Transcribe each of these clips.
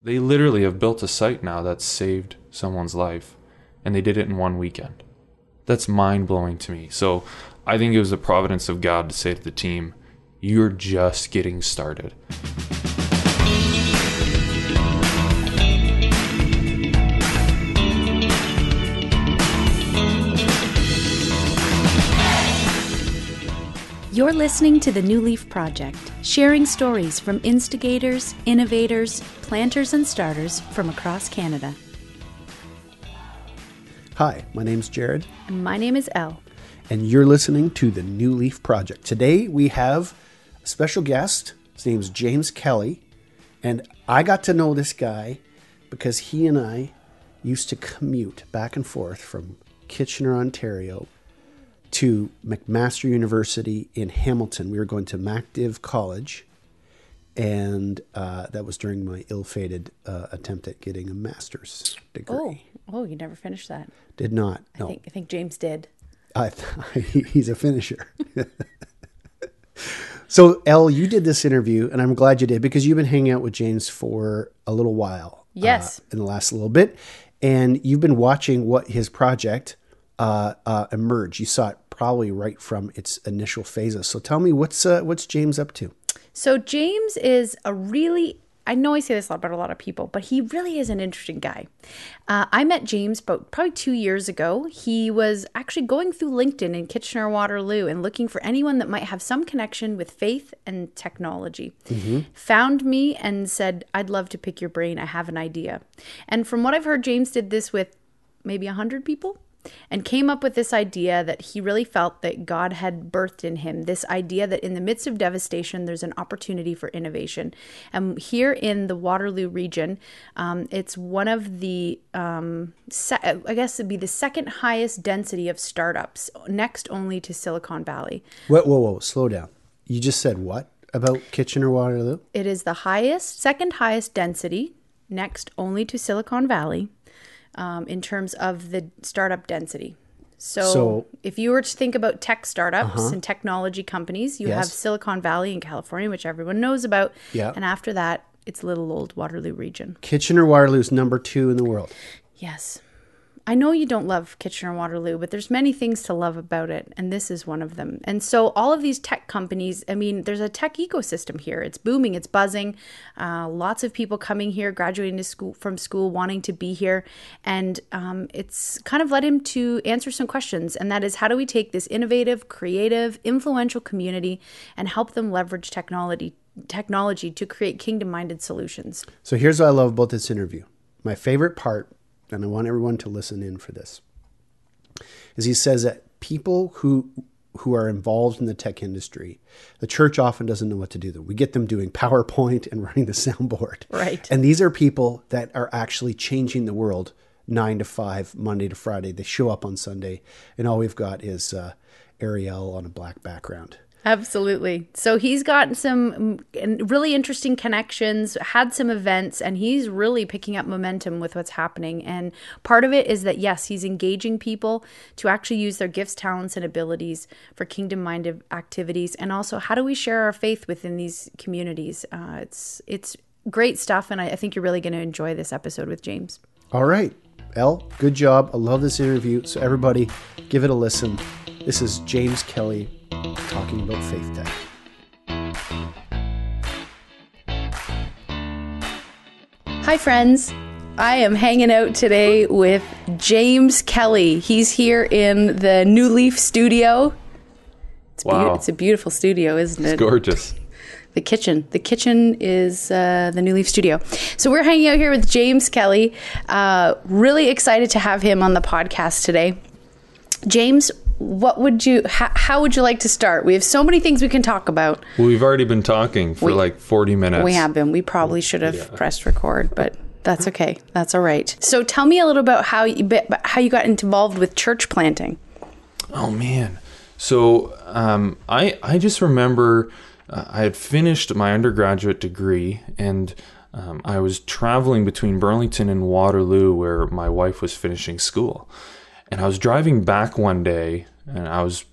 They literally have built a site now that's saved someone's life, and they did it in one weekend. That's mind blowing to me. So I think it was the providence of God to say to the team, You're just getting started. You're listening to the New Leaf Project, sharing stories from instigators, innovators, planters, and starters from across Canada. Hi, my name's Jared, And my name is Elle. and you're listening to the New Leaf Project. Today we have a special guest. His name's James Kelly, and I got to know this guy because he and I used to commute back and forth from Kitchener, Ontario to McMaster University in Hamilton. We were going to MacDiv College, and uh, that was during my ill-fated uh, attempt at getting a master's degree. oh, oh, you never finished that. Did not. I No, think I think James did. I, he's a finisher. so, Elle, you did this interview, and I'm glad you did because you've been hanging out with James for a little while. uh, Yes. in the last little bit, and you've been watching what his project uh, uh, emerge. You saw it probably right from its initial phases. So, tell me what's uh, what's James up to? So James is a really I know I say this a lot about a lot of people, but he really is an interesting guy. Uh, I met James about probably two years ago. He was actually going through LinkedIn in Kitchener Waterloo and looking for anyone that might have some connection with faith and technology. Found me and said, I'd love to pick your brain. I have an idea. And from what I've heard, James did this with maybe 100 people and came up with this idea that he really felt that God had birthed in him this idea that in the midst of devastation, there's an opportunity for innovation. And here in the Waterloo region, um, it's one of the, um, se- I guess it'd be the second highest density of startups, next only to Silicon Valley. Whoa, whoa, whoa! Slow down. You just said what about Kitchener Waterloo? It is the highest, second highest density, next only to Silicon Valley, um, in terms of the startup density. So, So- Uh-huh. if you were to think about tech startups and technology companies, you have Silicon Valley in California, which everyone knows about. Yeah. And after that, it's little old Waterloo region. Kitchener Waterloo is number two in the world. Yes. I know you don't love Kitchener Waterloo, but there's many things to love about it, and this is one of them. And so all of these tech companies, I mean, there's a tech ecosystem here. It's booming, it's buzzing. Uh, lots of people coming here, graduating to school from school, wanting to be here, and um, it's kind of led him to answer some questions. And that is, how do we take this innovative, creative, influential community and help them leverage technology technology to create kingdom-minded solutions? So here's what I love about this interview. My favorite part, and I want everyone to listen in for this, is he says that people who who are involved in the tech industry, the church often doesn't know what to do. Them. We get them doing PowerPoint and running the soundboard. Right. And these are people that are actually changing the world nine to five, Monday to Friday. They show up on Sunday, and all we've got is uh, Arial on a black background. Absolutely. So he's gotten some really interesting connections, had some events, and he's really picking up momentum with what's happening. And part of it is that, yes, he's engaging people to actually use their gifts, talents, and abilities for kingdom minded activities. And also, how do we share our faith within these communities? Uh, it's, it's great stuff. And I, I think you're really going to enjoy this episode with James. All right, Elle, good job. I love this interview. So, everybody, give it a listen. This is James Kelly talking about faith tech. Hi, friends. I am hanging out today with James Kelly. He's here in the New Leaf studio. It's, beau- Wow. it's a beautiful studio, isn't it? Gorgeous. The kitchen. The kitchen is uh, the New Leaf studio. So we're hanging out here with James Kelly. Uh, really excited to have him on the podcast today. James, what would you? How, how would you like to start? We have so many things we can talk about. Well, we've already been talking for We- like 40 minutes. We have been. We probably should have pressed record, but that's okay. That's all right. So tell me a little about how you bit- how you got involved with church planting. Oh man. So um, I I just remember uh, I had finished my undergraduate degree and um, I was traveling between Burlington and Waterloo where my wife was finishing school, and I was driving back one day and I was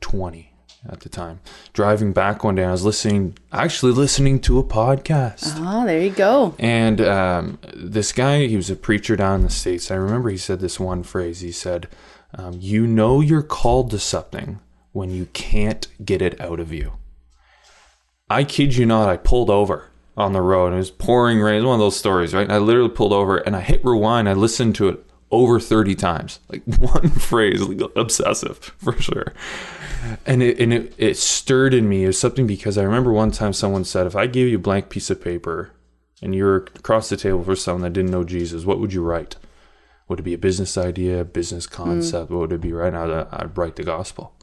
20 at the time. Driving back one day, I was listening, actually listening to a podcast. Oh, there you go. And um, this guy, he was a preacher down in the States. I remember he said this one phrase. He said, um, You know you're called to something when you can't get it out of you. I kid you not, I pulled over on the road. It was pouring rain. It's one of those stories, right? I literally pulled over and I hit rewind. I listened to it over 30 times. Like one phrase, like obsessive for sure. And it, and it, it stirred in me. It was something because I remember one time someone said, if I gave you a blank piece of paper and you're across the table for someone that didn't know Jesus, what would you write? Would it be a business idea, a business concept? What would it be right now? That I'd write the gospel.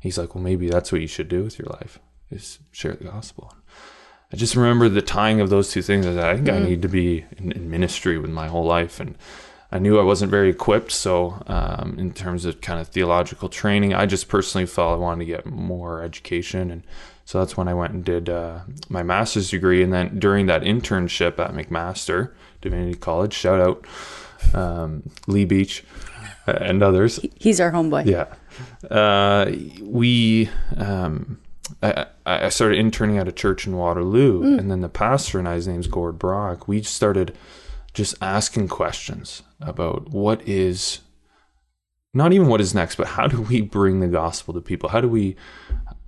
He's like, well, maybe that's what you should do with your life is share the gospel. I just remember the tying of those two things. I think mm. I need to be in, in, ministry with my whole life, and I knew I wasn't very equipped. So, um, in terms of kind of theological training, I just personally felt I wanted to get more education, and so that's when I went and did uh, my master's degree. And then during that internship at McMaster Divinity College, shout out um, Lee Beach and others. He's our homeboy. Yeah, uh, we. Um, I, I started interning at a church in Waterloo, mm. and then the pastor and I, his name's Gord Brock, we started just asking questions about what is not even what is next, but how do we bring the gospel to people? How do we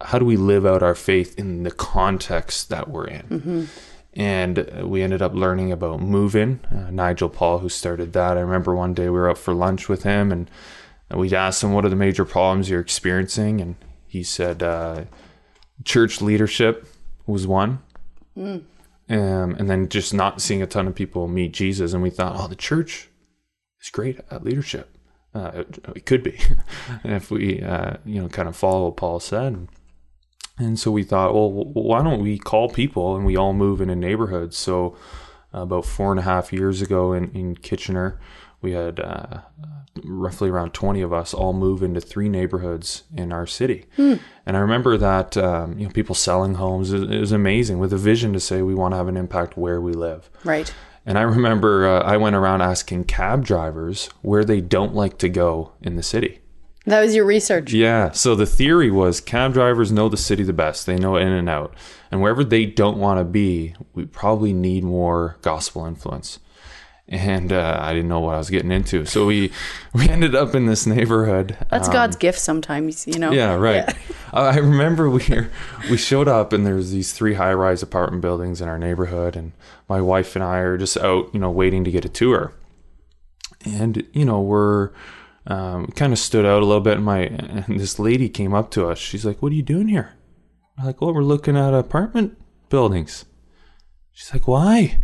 how do we live out our faith in the context that we're in? Mm-hmm. And we ended up learning about moving. Uh, Nigel Paul, who started that, I remember one day we were out for lunch with him, and we asked him, "What are the major problems you're experiencing?" And he said. Uh, church leadership was one. Mm. Um, and then just not seeing a ton of people meet Jesus. And we thought, oh, the church is great at leadership. Uh, it, it, could be if we, uh, you know, kind of follow what Paul said. And so we thought, well, why don't we call people and we all move in a neighborhood? So about four and a half years ago in, in Kitchener, we had uh, roughly around 20 of us all move into three neighborhoods in our city. Mm. And I remember that, um, you know, people selling homes, it, it, was amazing with a vision to say we want to have an impact where we live. Right. And I remember uh, I went around asking cab drivers where they don't like to go in the city. That was your research. Yeah. So the theory was cab drivers know the city the best. They know in and out. And wherever they don't want to be, we probably need more gospel influence and uh, I didn't know what I was getting into. So we we ended up in this neighborhood. That's um, God's gift sometimes, you know. Yeah, right. Yeah. I remember we we showed up and there's these three high rise apartment buildings in our neighborhood, and my wife and I are just out, you know, waiting to get a tour. And you know we're um, kind of stood out a little bit. And my and this lady came up to us. She's like, "What are you doing here?" I'm like, "Well, we're looking at apartment buildings." She's like, "Why?"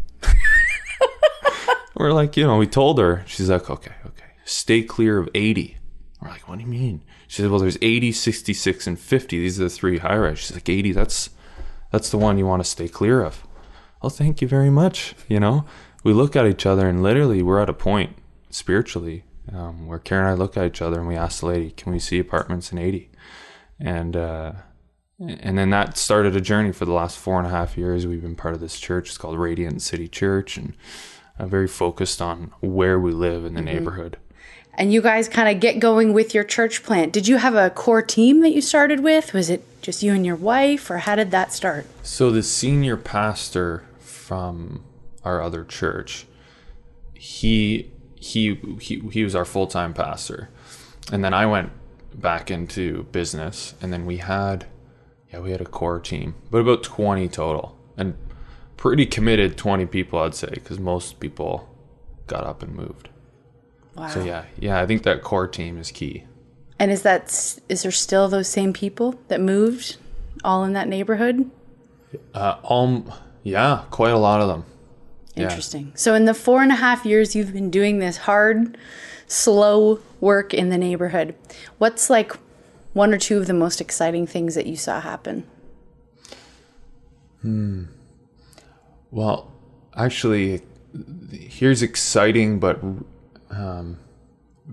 We're like, you know, we told her. She's like, okay, okay, stay clear of 80. We're like, what do you mean? She said, well, there's 80, 66, and 50. These are the three high rise. She's like, 80, that's that's the one you want to stay clear of. Well, thank you very much. You know, we look at each other and literally we're at a point spiritually um, where Karen and I look at each other and we ask the lady, can we see apartments in 80? And, uh, and then that started a journey for the last four and a half years. We've been part of this church. It's called Radiant City Church. And uh, very focused on where we live in the mm-hmm. neighborhood. And you guys kind of get going with your church plant. Did you have a core team that you started with? Was it just you and your wife, or how did that start? So the senior pastor from our other church, he he he, he was our full time pastor, and then I went back into business, and then we had yeah we had a core team, but about twenty total, and pretty committed 20 people, I'd say, because most people got up and moved. Wow. So yeah, yeah, I think that core team is key. And is that is there still those same people that moved, all in that neighborhood? Uh, um, yeah, quite a lot of them. Interesting. Yeah. So in the four and a half years you've been doing this hard, slow work in the neighborhood, what's like one or two of the most exciting things that you saw happen? Hmm. Well, actually, here's exciting but um,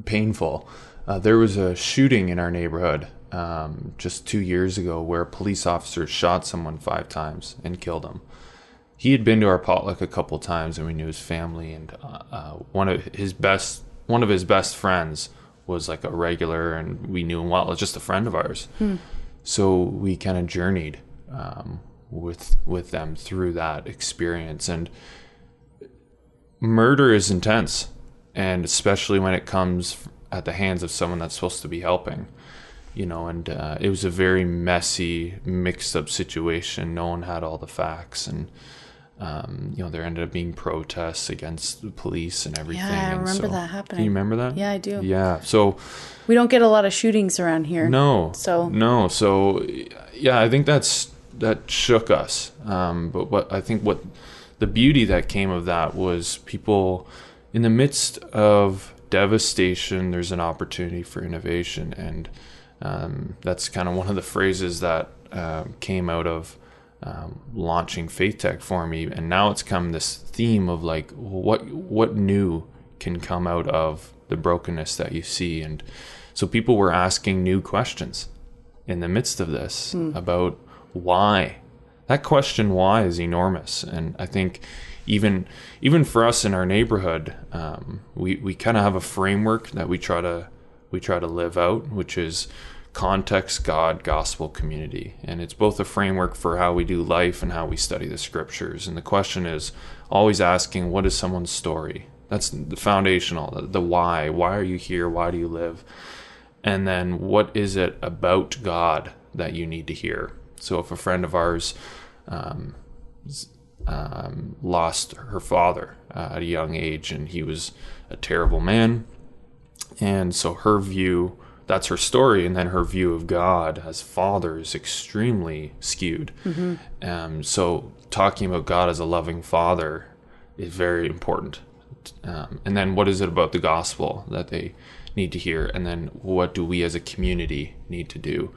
painful. Uh, there was a shooting in our neighborhood um, just two years ago where a police officer shot someone five times and killed him. He had been to our potluck a couple times, and we knew his family. And uh, uh, one of his best one of his best friends was like a regular, and we knew him well. Just a friend of ours. Hmm. so we kind of journeyed um, with with them through that experience and murder is intense and especially when it comes at the hands of someone that's supposed to be helping you know and uh, it was a very messy mixed up situation no one had all the facts and um, you know there ended up being protests against the police and everything Yeah, I and remember so- that do happening. you remember that Yeah, I do. yeah so We don't get a lot of shootings around here. no. So- no. So yeah, I think that's that shook us. Um, but what I think what the beauty that came of that was people in the midst of devastation. There's an opportunity for innovation, and um, that's kind of one of the phrases that um, came out of um, launching Faith Tech for me. And now it's come this theme of like what what new can come out of the brokenness that you see, and so people were asking new questions in the midst of this about why. That question why is enormous, and I think even even for us in our neighborhood, um, we we kind of have a framework that we try to we try to live out, which is context, God, gospel, community, and it's both a framework for how we do life and how we study the scriptures. And the question is always asking, what is someone's story? That's the foundational, the, the why. Why are you here? Why do you live? and then what is it about God that you need to hear? So if a friend of ours um, um, lost her father uh, at a young age, and he was a terrible man, and so her view that's her story, and then her view of God as father is extremely skewed. Um, so talking about God as a loving father is very important. Um, and then what is it about the gospel that they need to hear? And then what do we as a community need to do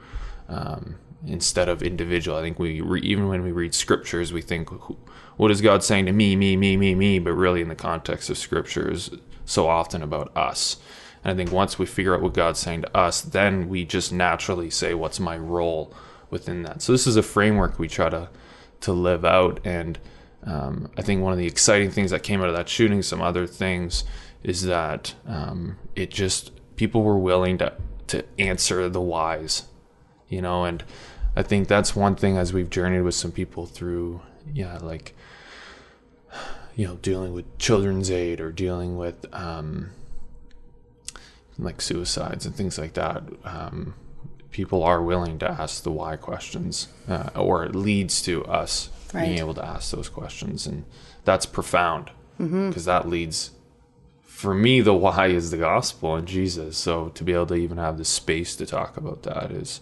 um, instead of individual? I think we re- even when we read scriptures, we think, what is God saying to me, me, me, me, me? But really, in the context of scripture, is so often about us. And I think once we figure out what God's saying to us, then we just naturally say, what's my role within that? So this is a framework we try to to live out and um, I think one of the exciting things that came out of that shooting, some other things, is that um, it just people were willing to to answer the whys, you know, and I think that's one thing as we've journeyed with some people through, yeah, like you know, dealing with children's aid or dealing with um, like suicides and things like that. Um, people are willing to ask the why questions, uh, or it leads to us Right. being able to ask those questions, and that's profound because that leads. For me, the why is the gospel and Jesus. So to be able to even have the space to talk about that is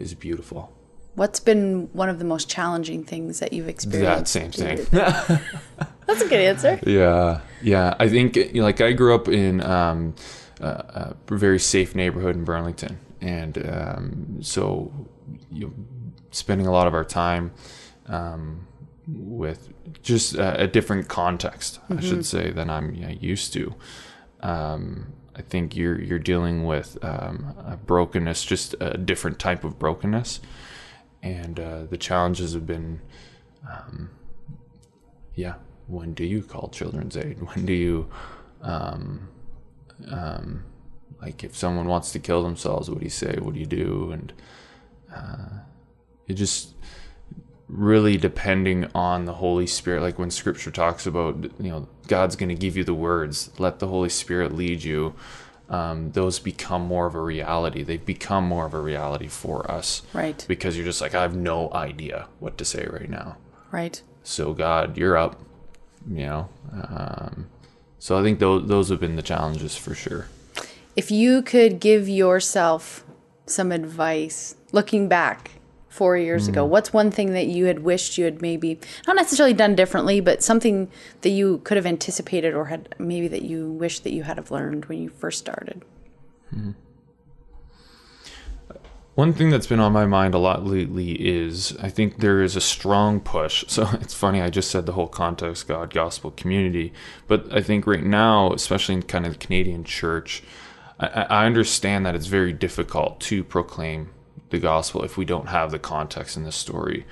is beautiful. What's been one of the most challenging things that you've experienced? That same thing. That's a good answer. Yeah, yeah. I think you know, like I grew up in um, a, a very safe neighborhood in Burlington, and um, so you know, spending a lot of our time um, with just a, a different context, I should say, than I'm yeah, used to. Um, I think you're you're dealing with um, a brokenness, just a different type of brokenness, and uh, the challenges have been yeah when do you call children's aid? When do you um, um, like if someone wants to kill themselves what do you say? What do you do? And uh, it just really depending on the holy spirit like when scripture talks about you know god's going to give you the words let the holy spirit lead you um, those become more of a reality they've become more of a reality for us Right. because you're just like i have no idea what to say right now Right. so God, you're up. You know, um, so I think those those have been the challenges for sure. If you could give yourself some advice looking back four years ago, Hmm. what's one thing that you had wished you had maybe not necessarily done differently, but something that you could have anticipated or had maybe that you wish that you had have learned when you first started? One thing that's been on my mind a lot lately is I think there is a strong push. So it's funny, I just said the whole context God gospel community, but I think right now, especially in kind of the Canadian church, I, I understand that it's very difficult to proclaim the gospel if we don't have the context in the story.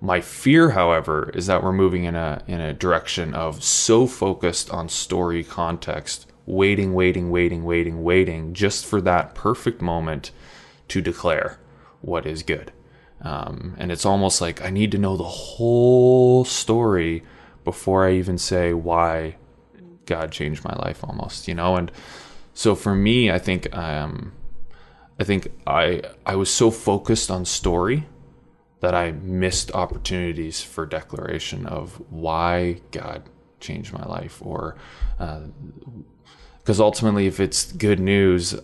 My fear, however, is that we're moving in a in a direction of so focused on story context, waiting, waiting, waiting, waiting, waiting, just for that perfect moment to declare what is good. Um, and it's almost like I need to know the whole story before I even say why God changed my life almost, you know? And so for me, I think, um, I think I, I was so focused on story that I missed opportunities for declaration of why God changed my life or, because uh, ultimately if it's good news,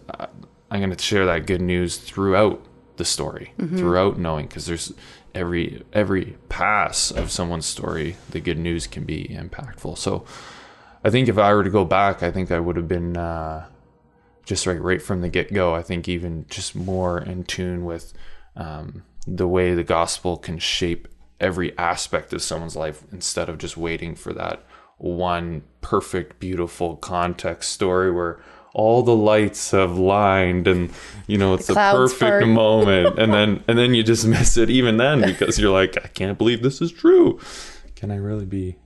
I'm going to share that good news throughout the story mm-hmm. throughout knowing because there's every every pass of someone's story the good news can be impactful so i think if i were to go back i think i would have been uh, just right right from the get-go i think even just more in tune with um, the way the gospel can shape every aspect of someone's life instead of just waiting for that one perfect beautiful context story where all the lights have lined and you know it's the, the perfect part. moment. And then and then you just miss it even then because you're like i can't believe this is true. Can i really be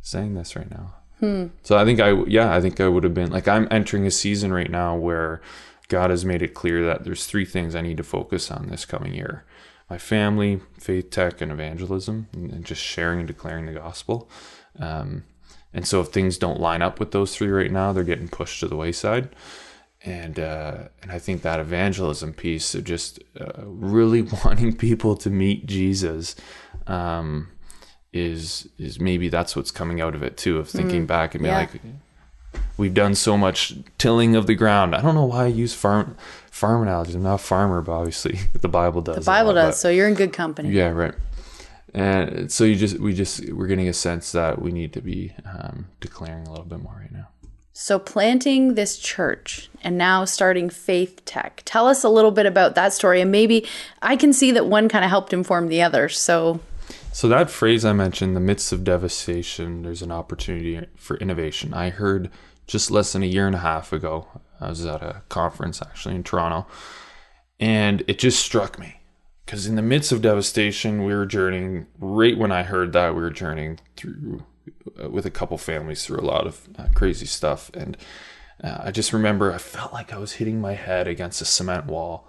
saying this right now so i think i yeah i think i would have been like i'm entering a season right now where god has made it clear that there's three things i need to focus on this coming year my family faith tech and evangelism and just sharing and declaring the gospel um, and so if things don't line up with those three right now, they're getting pushed to the wayside. And uh, and I think that evangelism piece of just uh, really wanting people to meet Jesus um, is is maybe that's what's coming out of it too. Of thinking mm, back and being yeah. like, we've done so much tilling of the ground. I don't know why I use farm farm analogies. I'm not a farmer, but obviously the Bible does. The Bible does. So you're in good company. Yeah, right and so you just we just we're getting a sense that we need to be um, declaring a little bit more right now so planting this church and now starting faith tech tell us a little bit about that story and maybe i can see that one kind of helped inform the other so so that phrase i mentioned the midst of devastation there's an opportunity for innovation i heard just less than a year and a half ago i was at a conference actually in toronto and it just struck me because in the midst of devastation, we were journeying. Right when I heard that, we were journeying through uh, with a couple families through a lot of uh, crazy stuff, and uh, I just remember I felt like I was hitting my head against a cement wall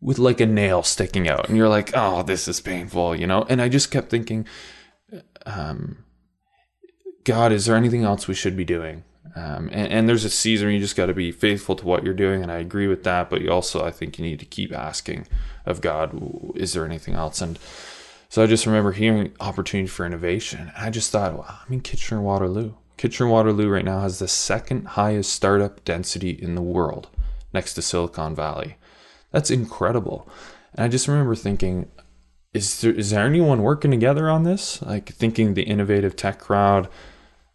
with like a nail sticking out, and you're like, "Oh, this is painful," you know. And I just kept thinking, um, "God, is there anything else we should be doing?" Um, and, and, there's a season where you just got to be faithful to what you're doing, and I agree with that. But you also, I think, you need to keep asking of God, is there anything else? And so I just remember hearing opportunity for innovation. I just thought, wow, I'm in Kitchener Waterloo. Kitchener Waterloo right now has the second highest startup density in the world, next to Silicon Valley. That's incredible. And I just remember thinking, is there is there anyone working together on this? Like thinking the innovative tech crowd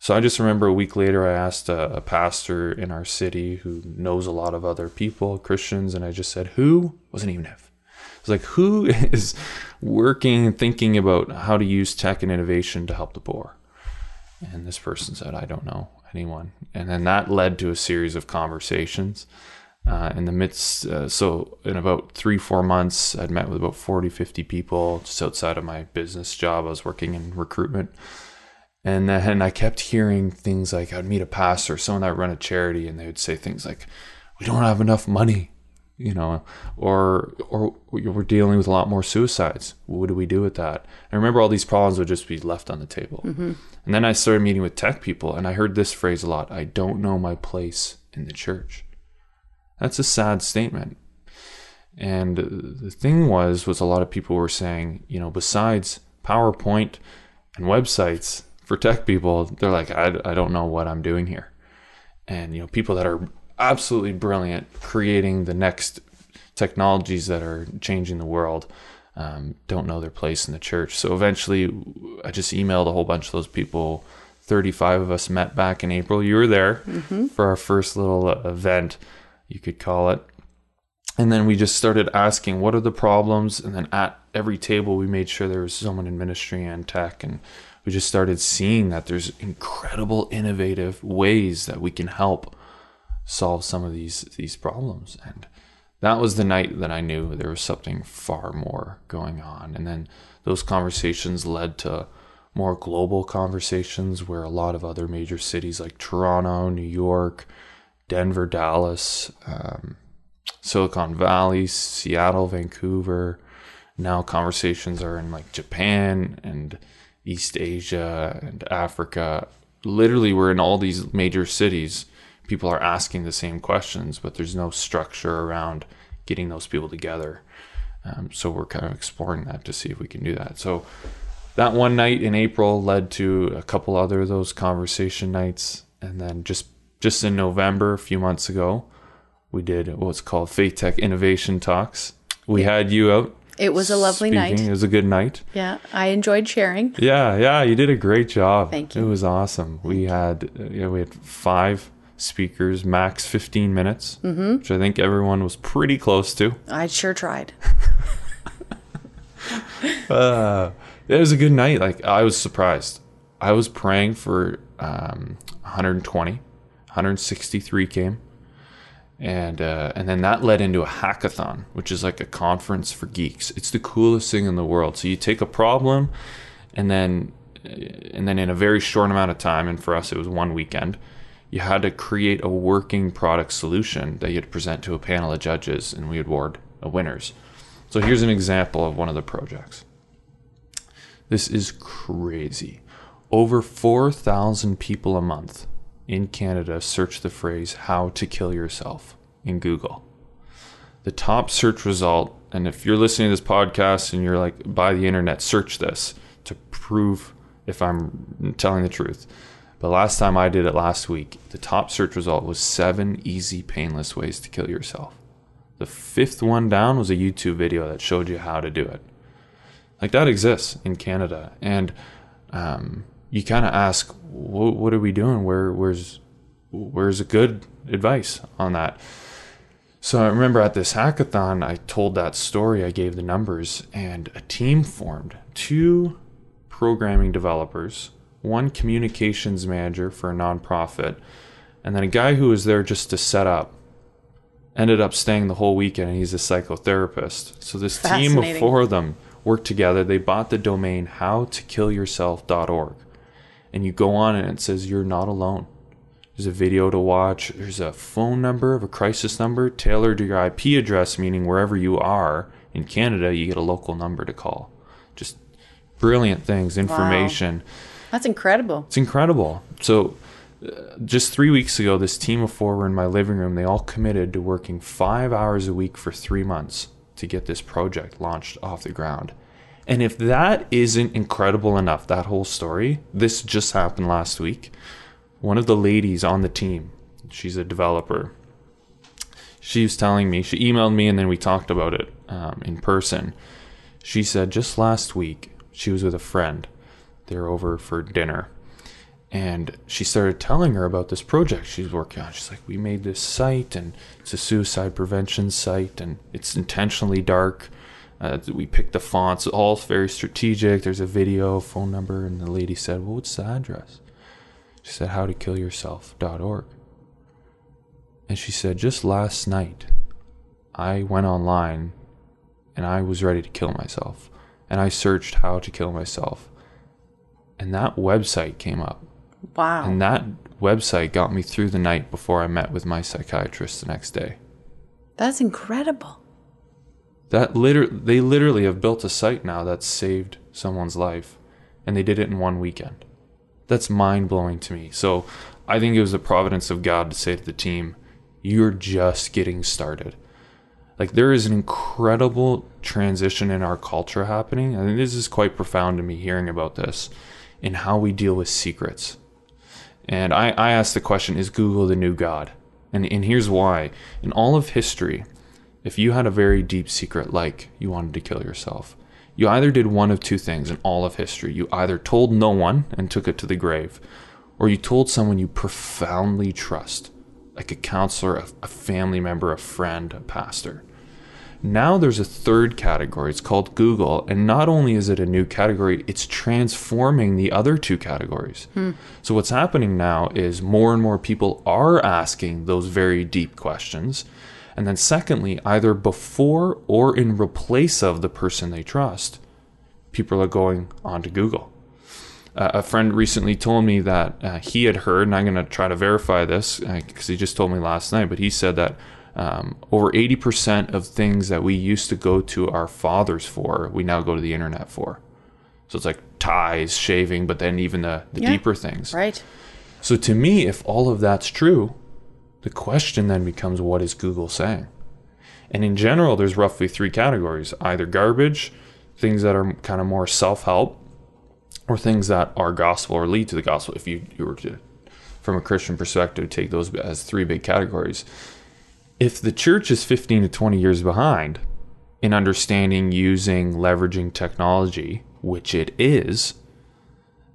so I just remember a week later, I asked a, a, pastor in our city who knows a lot of other people, Christians, and I just said, Who? Wasn't even if. It's like, who is working, thinking about how to use tech and innovation to help the poor? And this person said, I don't know anyone. And then that led to a series of conversations. Uh, in the midst, uh, so in about three, four months, I'd met with about 40, 50 people just outside of my business job. I was working in recruitment and then I kept hearing things like I'd meet a pastor, someone that run a charity, and they would say things like, "We don't have enough money," you know, or or we're dealing with a lot more suicides. What do we do with that? I remember all these problems would just be left on the table. Mm-hmm. And then I started meeting with tech people, and I heard this phrase a lot: "I don't know my place in the church." That's a sad statement. And the thing was, was a lot of people were saying, you know, besides PowerPoint and websites, for tech people, they're like, I, I don't know what I'm doing here. And, you know, people that are absolutely brilliant creating the next technologies that are changing the world um, don't know their place in the church. So eventually, I just emailed a whole bunch of those people. 35 of us met back in April. You were there mm-hmm. for our first little uh, event, you could call it. And then we just started asking, what are the problems? And then at every table, we made sure there was someone in ministry and tech. And we just started seeing that there's incredible innovative ways that we can help solve some of these these problems and that was the night that I knew there was something far more going on and then those conversations led to more global conversations where a lot of other major cities like Toronto, New York, Denver, Dallas, um, Silicon Valley, Seattle, Vancouver. Now conversations are in like Japan and East Asia and Africa. Literally, we're in all these major cities. People are asking the same questions, but there's no structure around getting those people together. Um, so we're kind of exploring that to see if we can do that. So that one night in April led to a couple other of those conversation nights, and then just just in November, a few months ago, we did what's called Faith Tech Innovation Talks. We had you out. It was a lovely speaking. night. It was a good night. Yeah, I enjoyed sharing. Yeah, yeah, you did a great job. Thank you. It was awesome. We had uh, know, we had five speakers, max 15 minutes, Mm-hmm. which I think everyone was pretty close to. I sure tried. Uh, it was a good night. Like I was surprised. I was praying for um, 120, 163 came, and uh, and then that led into a hackathon, which is like a conference for geeks. It's the coolest thing in the world. So you take a problem, and then and then in a very short amount of time, and for us it was one weekend. You had to create a working product solution that you'd present to a panel of judges, and we award a winners. So here's an example of one of the projects. This is crazy. Over 4,000 people a month in Canada search the phrase how to kill yourself in Google. The top search result, and if you're listening to this podcast and you're like, by the internet, search this to prove if I'm telling the truth. But last time I did it last week, the top search result was seven easy, painless ways to kill yourself. The fifth one down was a YouTube video that showed you how to do it like that exists in Canada, and um, you kind of ask, what, "What are we doing? Where, where's, where's a good advice on that?" So I remember at this hackathon, I told that story. I gave the numbers, and a team formed: two programming developers, one communications manager for a nonprofit, and then a guy who was there just to set up. Ended up staying the whole weekend, and he's a psychotherapist. So this team of four of them worked together. They bought the domain howtokillyourself.org. And you go on and it says you're not alone. There's a video to watch. There's a phone number of a crisis number tailored to your IP address, meaning wherever you are in Canada, you get a local number to call. Just brilliant things, information. That's incredible. It's incredible. So, uh, just three weeks ago, this team of four were in my living room. They all committed to working five hours a week for three months to get this project launched off the ground. And if that isn't incredible enough, that whole story, this just happened last week. One of the ladies on the team, she's a developer. She was telling me, she emailed me and then we talked about it um, in person. She said just last week, she was with a friend. They're over for dinner and she started telling her about this project she's working on. She's like, "We made this site, and it's a suicide prevention site, and it's intentionally dark. Uh, we picked the fonts, all very strategic. There's a video, phone number." And the lady said, "Well, what's the address?" She said, "HowToKillYourself.org." And she said, "Just last night, I went online, and I was ready to kill myself, and I searched how to kill myself." And that website came up. Wow. And that website got me through the night before I met with my psychiatrist the next day. That's incredible. That liter- they literally have built a site now that saved someone's life, and they did it in one weekend. That's mind blowing to me. So I think it was the providence of God to say to the team, "You're just getting started." Like there is an incredible transition in our culture happening. Think this is quite profound to me hearing about this, in how we deal with secrets. And I, I asked the question Is Google the new God? And, and here's why. In all of history, if you had a very deep secret, like you wanted to kill yourself, you either did one of two things in all of history. You either told no one and took it to the grave, or you told someone you profoundly trust, like a counselor, a, family member, a friend, a pastor. Now there's a third category. It's called Google. And not only is it a new category, it's transforming the other two categories. Hmm. So what's happening now is more and more people are asking those very deep questions. And then, secondly, either before or in replace of the person they trust, people are going onto Google. Uh, a friend recently told me that uh, he had heard, and I'm going to try to verify this because he just told me last night, but he said that Um, over 80% of things that we used to go to our fathers for, we now go to the internet for. So it's like ties, shaving, but then even the, the Yeah. deeper things. Right. So to me, if all of that's true, the question then becomes what is Google saying? And in general, there's roughly three categories either garbage, things that are kind of more self help, or things that are gospel or lead to the gospel. If you, you were to, from a Christian perspective, take those as three big categories. If the church is 15 to 20 years behind in understanding, using, leveraging technology, which it is,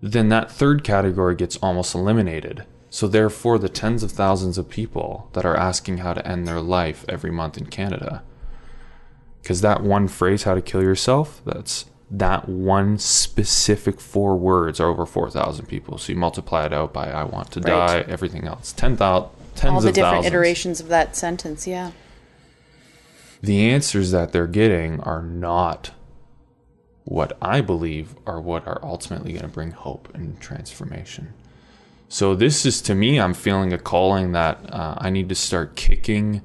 then that third category gets almost eliminated. So, therefore, the tens of thousands of people that are asking how to end their life every month in Canada, because that one phrase, how to kill yourself, that's that one specific four words are over 4,000 people. So, you multiply it out by I want to Right. die, everything else, 10,000, tens All the different thousands. iterations of that sentence. Yeah. the answers that they're getting are not what I believe are what are ultimately going to bring hope and transformation. So, this is to me, I'm feeling a calling that uh, I need to start kicking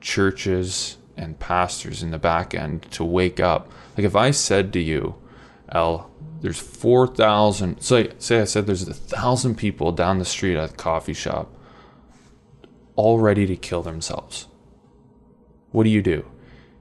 churches and pastors in the back end to wake up. Like, if I said to you, Elle, there's 4,000, say, say I said there's a thousand people down the street at the coffee shop all ready to kill themselves what do you do?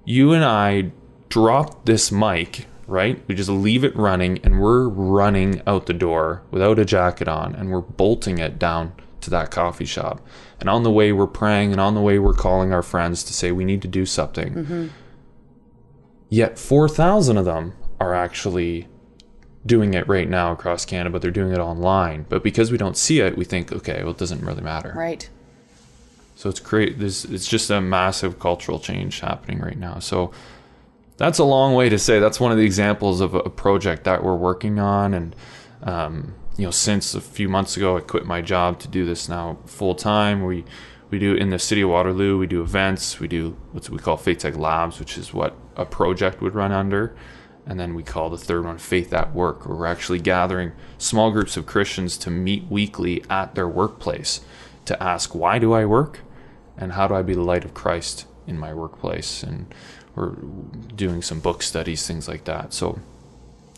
You and I drop this mic, right? We just leave it running and we're running out the door without a jacket on and we're bolting it down to that coffee shop. And on the way, we're praying and on the way, we're calling our friends to say we need to do something. Mm-hmm. Yet 4,000 of them are actually doing it right now across Canada, but they're doing it online. But because we don't see it, we think, okay, well, it doesn't really matter. Right. So it's great. This it's just a massive cultural change happening right now. So that's a long way to say that's one of the examples of a project that we're working on. And um, you know, since a few months ago, I quit my job to do this now full time. We we do in the city of Waterloo. We do events. We do what we call Faith Tech Labs, which is what a project would run under. And then we call the third one Faith at Work, where we're actually gathering small groups of Christians to meet weekly at their workplace to ask, why do I work? And how do I be the light of Christ in my workplace? And we're doing some book studies, things like that. So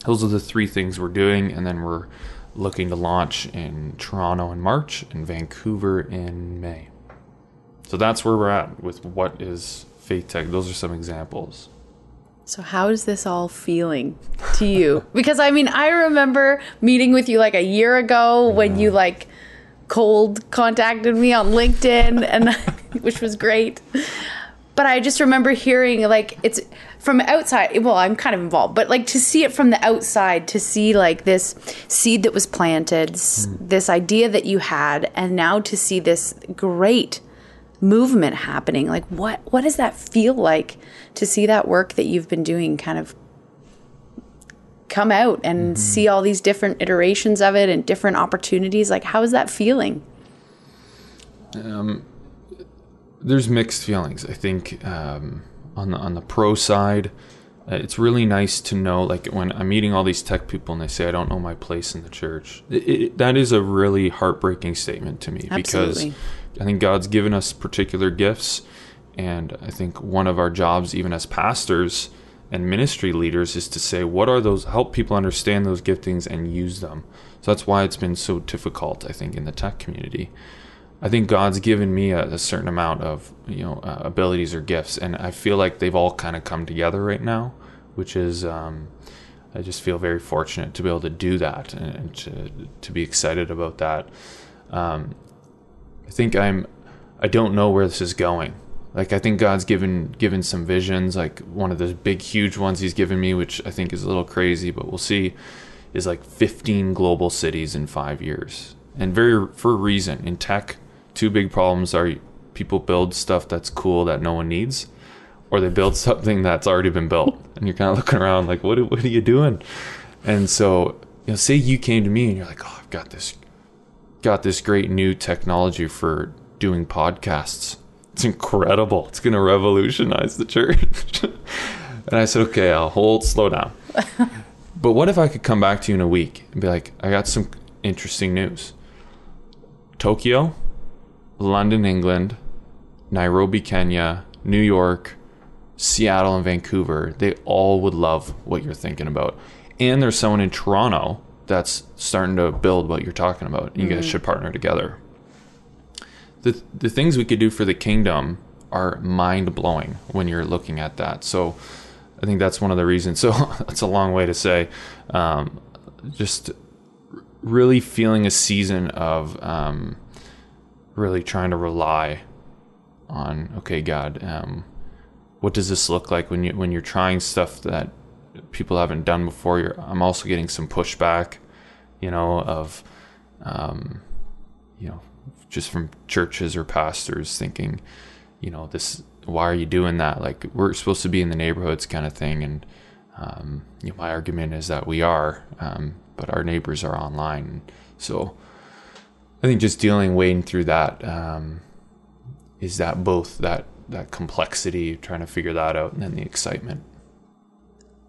those are the three things we're doing. And then we're looking to launch in Toronto in March and Vancouver in May. So that's where we're at with what is Faith Tech. Those are some examples. So how is this all feeling to you? because I mean, I remember meeting with you like a year ago when you like cold contacted me on LinkedIn and which was great. But I just remember hearing like it's from outside. Well, I'm kind of involved, but like to see it from the outside, to see like this seed that was planted, s mm. this idea that you had, and now to see this great movement happening. Like what what does that feel like to see that work that you've been doing kind of come out and mm-hmm. see all these different iterations of it and different opportunities? Like how is that feeling? Um, there's mixed feelings. I think um, on the on the pro side, uh, it's really nice to know. Like when I'm meeting all these tech people and they say I don't know my place in the church, it, it, that is a really heartbreaking statement to me Absolutely. because I think God's given us particular gifts, and I think one of our jobs, even as pastors and ministry leaders, is to say what are those, help people understand those giftings and use them. So that's why it's been so difficult, I think, in the tech community. I think God's given me a, a certain amount of you know uh, abilities or gifts, and I feel like they've all kind of come together right now, which is um, I just feel very fortunate to be able to do that and, and to to be excited about that. Um, I think I'm I don't know where this is going. Like I think God's given given some visions. Like one of the big huge ones He's given me, which I think is a little crazy, but we'll see, is like 15 global cities in five years, and very for a reason. In tech, two big problems are people build stuff that's cool that no one needs, or they build something that's already been built, and you're kind of looking around like, what what are you doing? And so, you know, say you came to me and you're like, oh, I've got this got this great new technology for doing podcasts. It's incredible. It's going to revolutionize the church. and I said, okay, I'll hold, slow down. but what if I could come back to you in a week and be like, I got some interesting news. Tokyo, London, England, Nairobi, Kenya, New York, Seattle, and Vancouver, they all would love what you're thinking about. And there's someone in Toronto that's starting to build what you're talking about. You guys should partner together. The, the things we could do for the kingdom are mind blowing when you're looking at that. So I think that's one of the reasons. So that's a long way to say, um, just really feeling a season of um, really trying to rely on okay god um, what does this look like when you when you're trying stuff that people haven't done before? I'm also getting some pushback you know of um, you know just from churches or pastors thinking you know this why are you doing that? Like we're supposed to be in the neighborhoods kind of thing. And um, you know, my argument is that we are um, but our neighbors are online. So i think just dealing wading through that um, is that both that that complexity trying to figure that out and then the excitement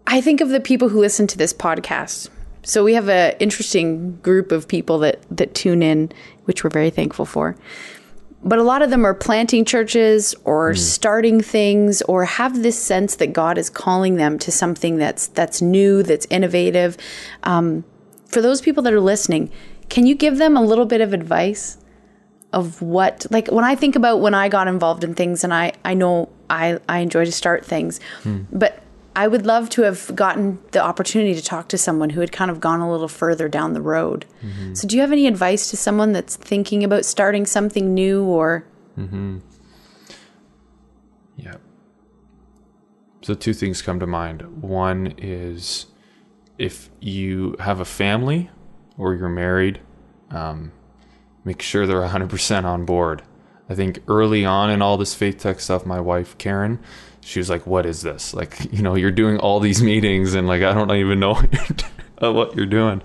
I think of the people who listen to this podcast. So we have an interesting group of people that that tune in, which we're very thankful for. But a lot of them are planting churches or starting things or have this sense that God is calling them to something that's that's new, that's innovative. Um, for those people that are listening, can you give them a little bit of advice of what like when I think about when I got involved in things and I I know I I enjoy to start things, but I would love to have gotten the opportunity to talk to someone who had kind of gone a little further down the road. So, do you have any advice to someone that's thinking about starting something new or? Mm-hmm. Yeah. So two things come to mind. One is if you have a family or you're married, um, make sure they're 100% on board. I think early on in all this faith tech stuff, my wife Karen, she was like, "What is this? Like, you know, you're doing all these meetings and like I don't even know what you're, what you're doing."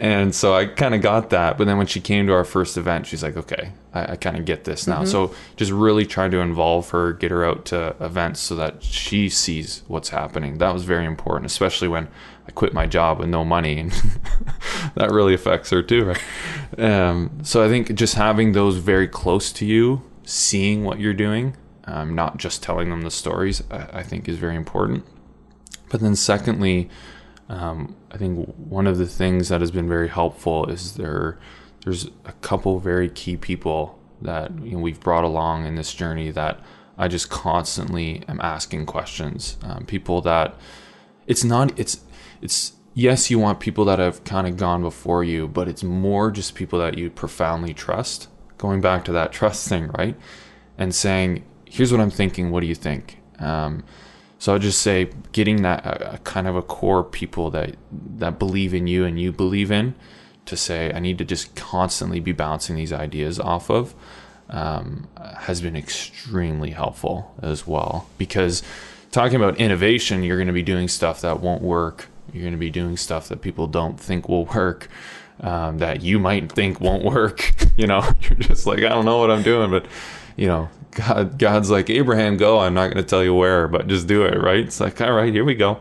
And so I kind of got that, but then when she came to our first event, she's like, "Okay, I, I kind of get this now." So just really trying to involve her, get her out to events so that she sees what's happening. That was very important, especially when I quit my job with no money, and that really affects her too, right? Um, so I think just having those very close to you, seeing what you're doing, um, not just telling them the stories, I, I think is very important. But then, secondly, um, I think one of the things that has been very helpful is there. There's a couple very key people that you know, we've brought along in this journey that I just constantly am asking questions. Um, people that it's not it's it's yes you want people that have kind of gone before you, but it's more just people that you profoundly trust. Going back to that trust thing, right? And saying, here's what I'm thinking. What do you think? Um, so I'd just say getting that a kind of a core people that that believe in you and you believe in to say I need to just constantly be bouncing these ideas off of um, has been extremely helpful as well. Because talking about innovation you're going to be doing stuff that won't work. You're going to be doing stuff that people don't think will work um, that you might think won't work you know? You're just like I don't know what I'm doing but you know God, God's like Abraham, go. I'm not going to tell you where, but just do it, right? It's like, all right, here we go.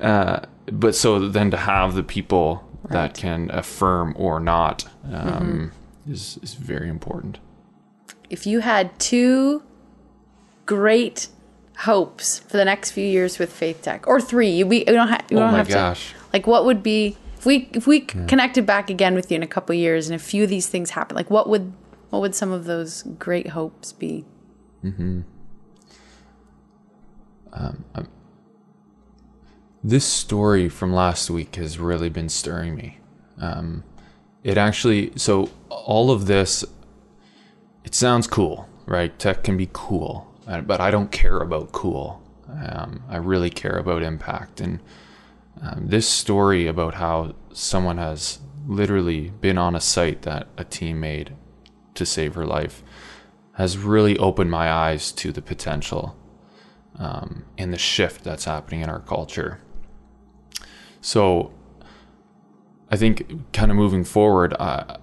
Uh, but so then to have the people that can affirm or not um, is is very important. If you had two great hopes for the next few years with Faith Tech, or three, we, we don't, ha- we Oh don't my have gosh. to. Like, what would be if we if we connected back again with you in a couple of years, and a few of these things happen? Like, what would what would some of those great hopes be? This story from last week has really been stirring me. Um, it actually, so all of this, it sounds cool, right? Tech can be cool, uh, but I don't care about cool. Um, I really care about impact. And um, this story about how someone has literally been on a site that a team made to save her life has really opened my eyes to the potential um, and the shift that's happening in our culture. So I think kind of moving forward, uh,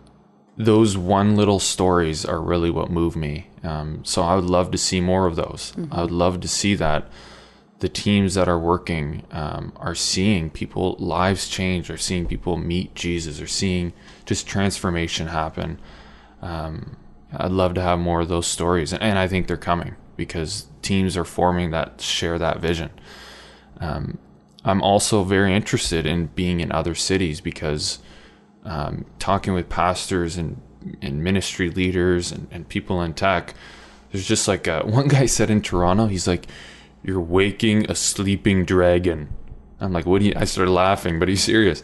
those one little stories are really what move me. Um, so I would love to see more of those. I would love to see that the teams that are working um, are seeing people lives change, are seeing people meet Jesus, are seeing just transformation happen. Um, I'd love to have more of those stories, and I think they're coming because teams are forming that share that vision. Um, I'm also very interested in being in other cities because um, talking with pastors and, and ministry leaders and, and people in tech, there's just like a, one guy said in Toronto, he's like, "You're waking a sleeping dragon." I'm like, "What do you?" I started laughing, but he's serious,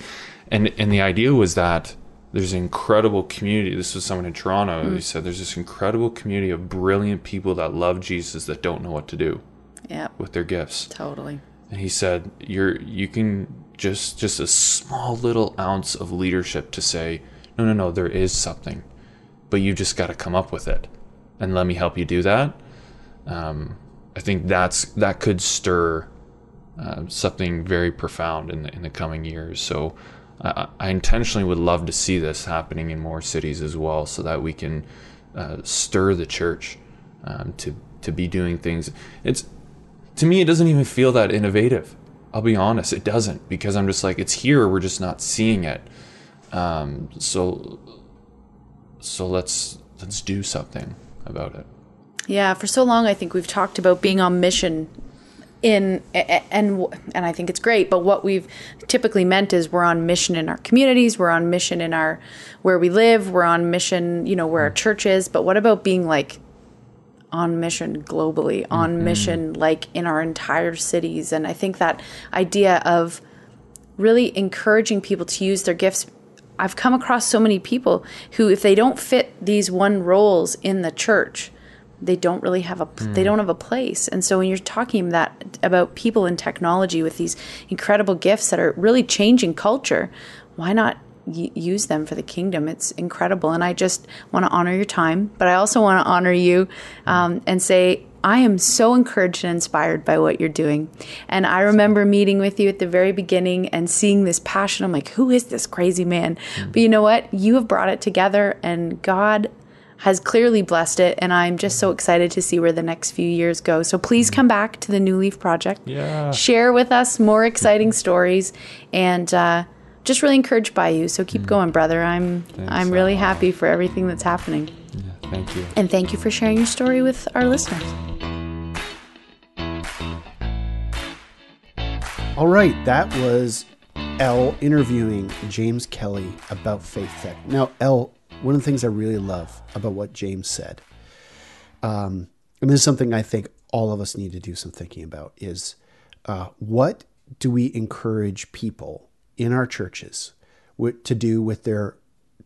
and and the idea was that there's an incredible community. This was someone in Toronto. Mm. He said there's this incredible community of brilliant people that love Jesus that don't know what to do. Yeah. With their gifts. Totally. And he said, "You're you can just just a small little ounce of leadership to say, no, no, no, there is something, but you just got to come up with it, and let me help you do that." Um, I think that's that could stir uh, something very profound in the in the coming years. So I, I, intentionally would love to see this happening in more cities as well, so that we can uh, stir the church um, to to be doing things. It's to me, it doesn't even feel that innovative. I'll be honest, it doesn't because I'm just like it's here. We're just not seeing it. Um, so so let's let's do something about it. Yeah, for so long I think we've talked about being on mission in and and I think it's great but what we've typically meant is we're on mission in our communities we're on mission in our where we live we're on mission you know where our church is but what about being like on mission globally on mm-hmm. mission like in our entire cities and I think that idea of really encouraging people to use their gifts I've come across so many people who if they don't fit these one roles in the church they don't really have a mm. they don't have a place and so when you're talking that about people in technology with these incredible gifts that are really changing culture why not y- use them for the kingdom it's incredible and i just want to honor your time but i also want to honor you um, and say I am so encouraged and inspired by what you're doing. And I remember meeting with you at the very beginning and seeing this passion. I'm like, who is this crazy man? Mm. But you know what? You have brought it together, and God has clearly blessed it, and I'm just so excited to see where the next few years go. So please come back to the New Leaf Project. Yeah. Share with us more exciting stories, and uh, just really encouraged by you. So keep mm. going, brother. I'm Thanks, I'm really happy for everything that's happening. Yeah, thank you. And thank you for sharing your story with our listeners. All right, that was Elle interviewing James Kelly about Faith Tech. Now, Elle, one of the things I really love about what James said, um, and this is something I think all of us need to do some thinking about, is uh, what do we encourage people in our churches to do with their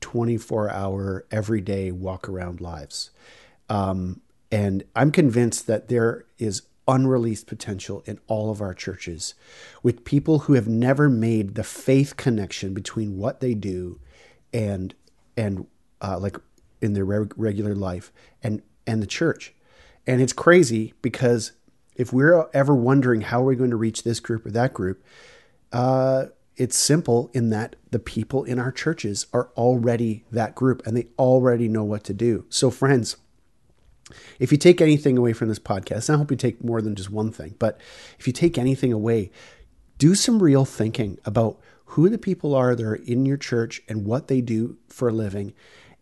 24 hour, everyday walk around lives? Um, and I'm convinced that there is unreleased potential in all of our churches with people who have never made the faith connection between what they do and and uh, like in their regular life and and the church. And it's crazy because if we're ever wondering how are we going to reach this group or that group, uh, it's simple in that the people in our churches are already that group and they already know what to do. So, friends, if you take anything away from this podcast, I hope you take more than just one thing, but if you take anything away, do some real thinking about who the people are that are in your church and what they do for a living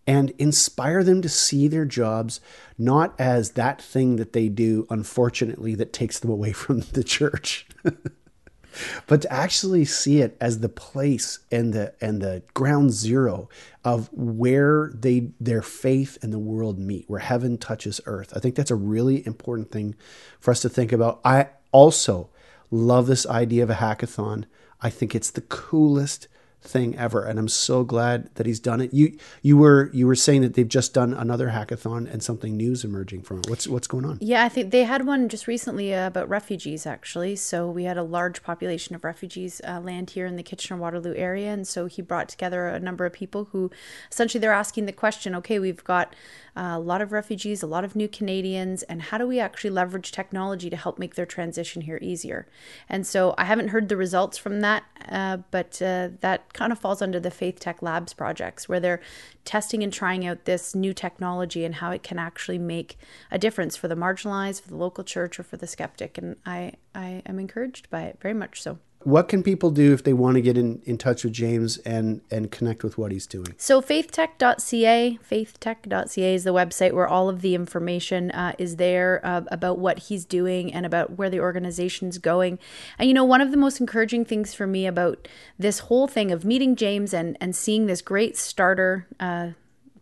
and inspire them to see their jobs not as that thing that they do, unfortunately, that takes them away from the church. but to actually see it as the place and the and the ground zero of where they their faith and the world meet, where heaven touches earth. I think that's a really important thing for us to think about. I also love this idea of a hackathon. I think it's the coolest thing ever and i'm so glad that he's done it. You you were you were saying that they've just done another hackathon and something new's emerging from it. What's what's going on? Yeah i think they had one just recently uh, about refugees actually. So we had a large population of refugees uh, land here in the kitchener waterloo area and so he brought together a number of people who essentially they're asking the question okay we've got uh, a lot of refugees a lot of new canadians and how do we actually leverage technology to help make their transition here easier? And so i haven't heard the results from that uh, but uh, kind of falls under the Faith Tech Labs projects, where they're testing and trying out this new technology and how it can actually make a difference for the marginalized, for the local church, or for the skeptic. And I, I am encouraged by it very much so. What can people do if they want to get in, in touch with James and, and connect with what he's doing? So faithtech.ca, faithtech.ca is the website where all of the information uh, is there uh, about what he's doing and about where the organization's going. And you know, one of the most encouraging things for me about this whole thing of meeting James and and seeing this great starter. Uh,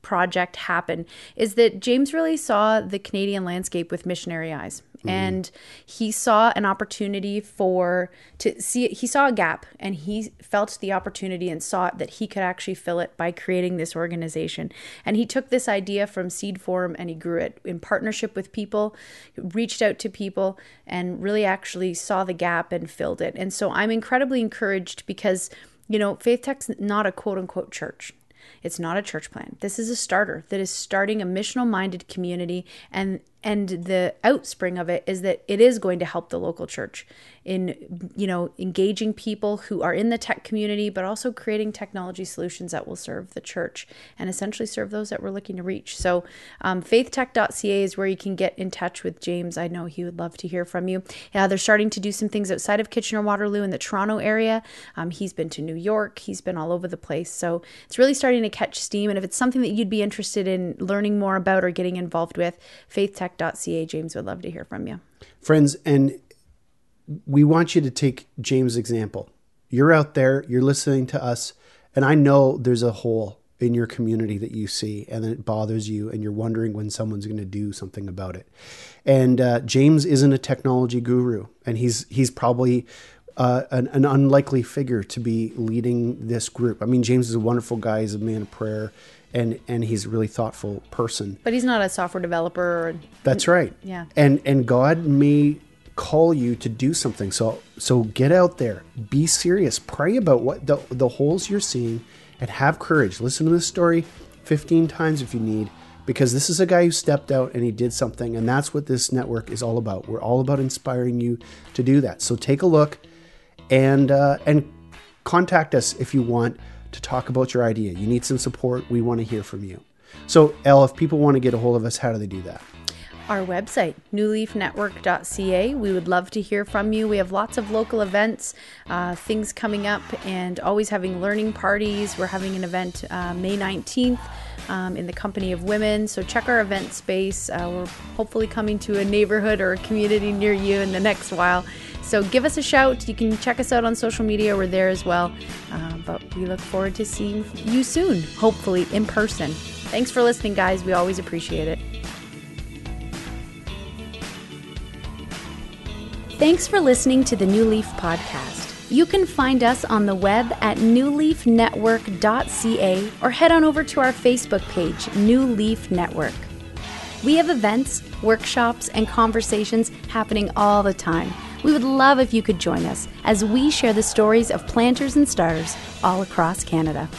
project happen is that James really saw the Canadian landscape with missionary eyes. Mm-hmm. And he saw an opportunity for to see he saw a gap and he felt the opportunity and saw that he could actually fill it by creating this organization. And he took this idea from seed form and he grew it in partnership with people, reached out to people and really actually saw the gap and filled it. And so I'm incredibly encouraged because you know, Faith Tech's not a quote unquote church. It's not a church plan. This is a starter that is starting a missional minded community and and the outspring of it is that it is going to help the local church in you know engaging people who are in the tech community but also creating technology solutions that will serve the church and essentially serve those that we're looking to reach. So um, faithtech.ca is where you can get in touch with james. I know he would love to hear from you. Yeah they're starting to do some things outside of kitchener waterloo in the toronto area. Um, he's been to new york. He's been all over the place. So it's really starting to catch steam. And if it's something that you'd be interested in learning more about or getting involved with faithtech.ca james would love to hear from you friends and we want you to take James' example. You're out there, you're listening to us, and I know there's a hole in your community that you see and it bothers you and you're wondering when someone's going to do something about it. And uh, James isn't a technology guru, and he's he's probably uh, an, an, unlikely figure to be leading this group. I mean, James is a wonderful guy. He's a man of prayer, and and he's a really thoughtful person. But he's not a software developer. Or, That's right. Yeah. And and God may call you to do something. So so get out there, be serious, pray about what the the holes you're seeing, and have courage. Listen to this story 15 times if you need, because this is a guy who stepped out and he did something, and that's what this network is all about. We're all about inspiring you to do that. So take a look, and uh, and contact us if you want to talk about your idea. You need some support. We want to hear from you. So, Elle, if people want to get a hold of us, how do they do that? our website, newleafnetwork.ca. We would love to hear from you. We have lots of local events, uh, things coming up, and always having learning parties. We're having an event uh, May 19th. Um, in the company of women. So check our event space. Uh, we're hopefully coming to a neighborhood or a community near you in the next while. So give us a shout. You can check us out on social media. We're there as well. Uh, but we look forward to seeing you soon, hopefully in person. Thanks for listening, guys. We always appreciate it. Thanks for listening to the New Leaf Podcast. You can find us on the web at newleafnetwork.ca or head on over to our Facebook page, New Leaf Network. We have events, workshops, and conversations happening all the time. We would love if you could join us as we share the stories of planters and starters all across Canada.